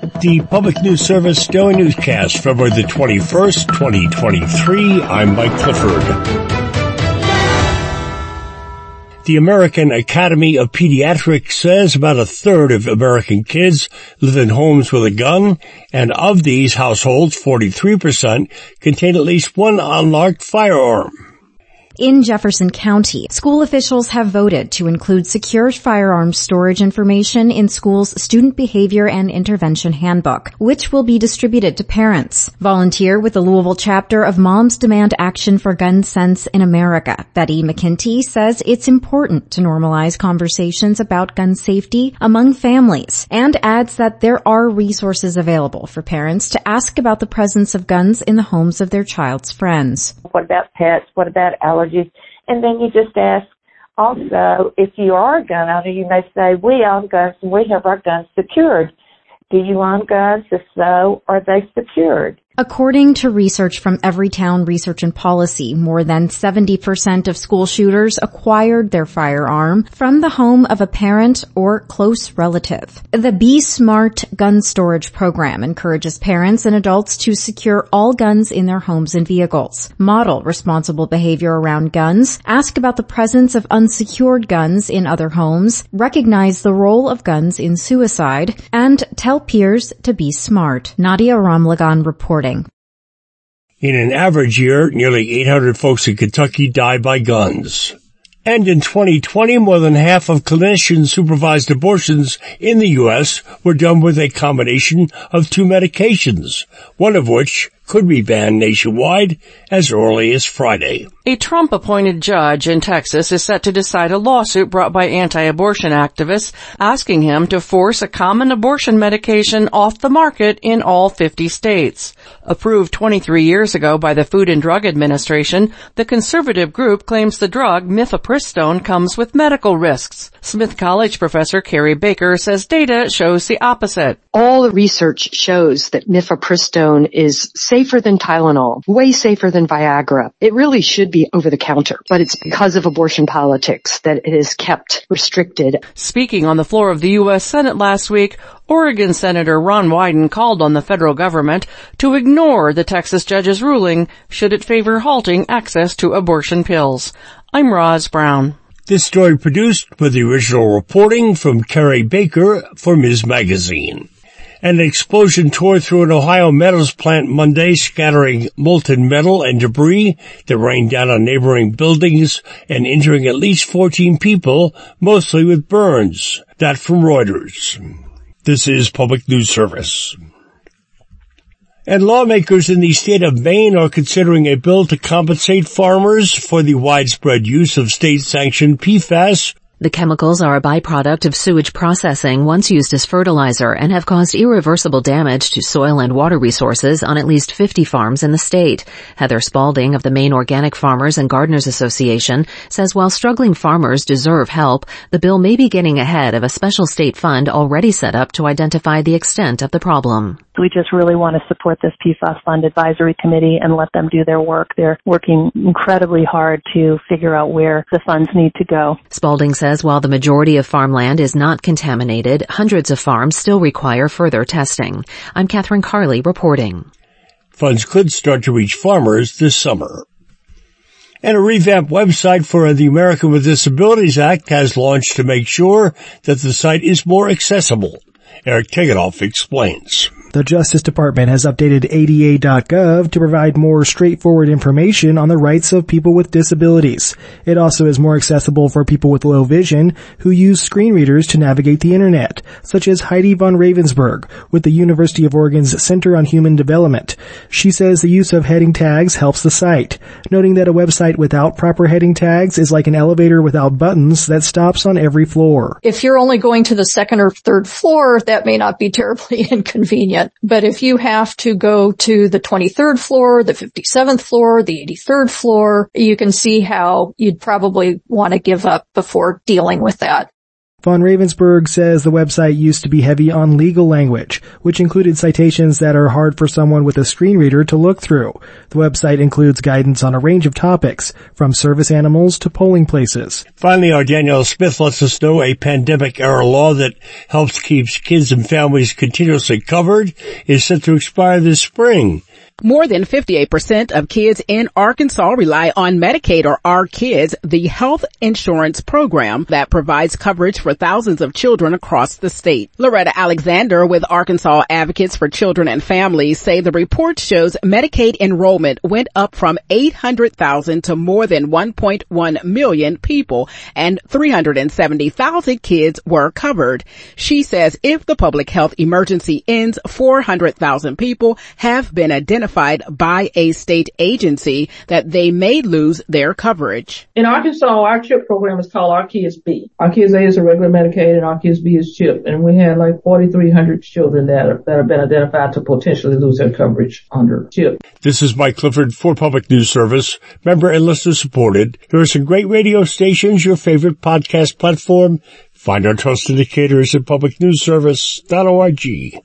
The Public News Service Daily Newscast, February the 21st, 2023. I'm Mike Clifford. The American Academy of Pediatrics says about a third of American kids live in homes with a gun, and of these households, 43% contain at least one unlocked firearm. In Jefferson County, school officials have voted to include secure firearms storage information in schools' student behavior and intervention handbook, which will be distributed to parents. Volunteer with the Louisville chapter of Moms Demand Action for Gun Sense in America, Betty McKinty says it's important to normalize conversations about gun safety among families and adds that there are resources available for parents to ask about the presence of guns in the homes of their child's friends. What about pets? What about allergies? Allergies. And then you just ask also, if you are a gun owner, you may say, we own guns and we have our guns secured. Do you own guns? If so, are they secured? According to research from Everytown Research and Policy, more than 70% of school shooters acquired their firearm from the home of a parent or close relative. The Be Smart gun storage program encourages parents and adults to secure all guns in their homes and vehicles, model responsible behavior around guns, ask about the presence of unsecured guns in other homes, recognize the role of guns in suicide, and tell peers to be smart. Nadia Ramlagan reports reporting. In an average year, nearly 800 folks in Kentucky die by guns. And in 2020, more than half of clinician supervised abortions in the U.S. were done with a combination of two medications, one of which could be banned nationwide as early as Friday. A Trump appointed judge in Texas is set to decide a lawsuit brought by anti-abortion activists asking him to force a common abortion medication off the market in all 50 states. Approved 23 years ago by the Food and Drug Administration, the conservative group claims the drug mifepristone comes with medical risks. Smith College professor Carrie Baker says data shows the opposite. All the research shows that mifepristone is safer than Tylenol, way safer than Viagra. It really should be over the counter, but it's because of abortion politics that it is kept restricted. Speaking on the floor of the U.S. Senate last week, Oregon Senator Ron Wyden called on the federal government to ignore the Texas judge's ruling should it favor halting access to abortion pills. I'm Roz Brown. This story produced with the original reporting from Carrie Baker for Ms. Magazine. An explosion tore through an Ohio metals plant Monday, scattering molten metal and debris that rained down on neighboring buildings and injuring at least 14 people, mostly with burns. That from Reuters. This is Public News Service. And lawmakers in the state of Maine are considering a bill to compensate farmers for the widespread use of state-sanctioned PFAS the chemicals are a byproduct of sewage processing once used as fertilizer and have caused irreversible damage to soil and water resources on at least 50 farms in the state. Heather Spalding of the Maine Organic Farmers and Gardeners Association says while struggling farmers deserve help, the bill may be getting ahead of a special state fund already set up to identify the extent of the problem. We just really want to support this PFAS Fund Advisory Committee and let them do their work. They're working incredibly hard to figure out where the funds need to go. Spalding says while the majority of farmland is not contaminated, hundreds of farms still require further testing. I'm Catherine Carley reporting. Funds could start to reach farmers this summer. And a revamped website for the American with Disabilities Act has launched to make sure that the site is more accessible. Eric Tegethoff explains. The Justice Department has updated ADA.gov to provide more straightforward information on the rights of people with disabilities. It also is more accessible for people with low vision who use screen readers to navigate the internet, such as Heidi von Ravensberg with the University of Oregon's Center on Human Development. She says the use of heading tags helps the site, noting that a website without proper heading tags is like an elevator without buttons that stops on every floor. If you're only going to the second or third floor, that may not be terribly inconvenient But if you have to go to the 23rd floor, the 57th floor, the 83rd floor, you can see how you'd probably want to give up before dealing with that. Von Ravensberg says the website used to be heavy on legal language, which included citations that are hard for someone with a screen reader to look through. The website includes guidance on a range of topics, from service animals to polling places. Finally, our Danielle Smith lets us know a pandemic era law that helps keep kids and families continuously covered is set to expire this spring. More than 58% of kids in Arkansas rely on Medicaid or ARKids, the health insurance program that provides coverage for thousands of children across the state. Loretta Alexander with Arkansas Advocates for Children and Families say the report shows Medicaid enrollment went up from 800,000 to more than 1.1 million people and 370,000 kids were covered. She says if the public health emergency ends, 400,000 people have been identified identified by a state agency that they may lose their coverage. In Arkansas, our CHIP program is called ARKids B. ARKids A is a regular Medicaid and ARKids B is CHIP. And we had like 4,300 children that, are, that have been identified to potentially lose their coverage under CHIP. This is Mike Clifford for Public News Service, member and listener supported. Here are some great radio stations, your favorite podcast platform. Find our trust indicators at publicnewsservice.org.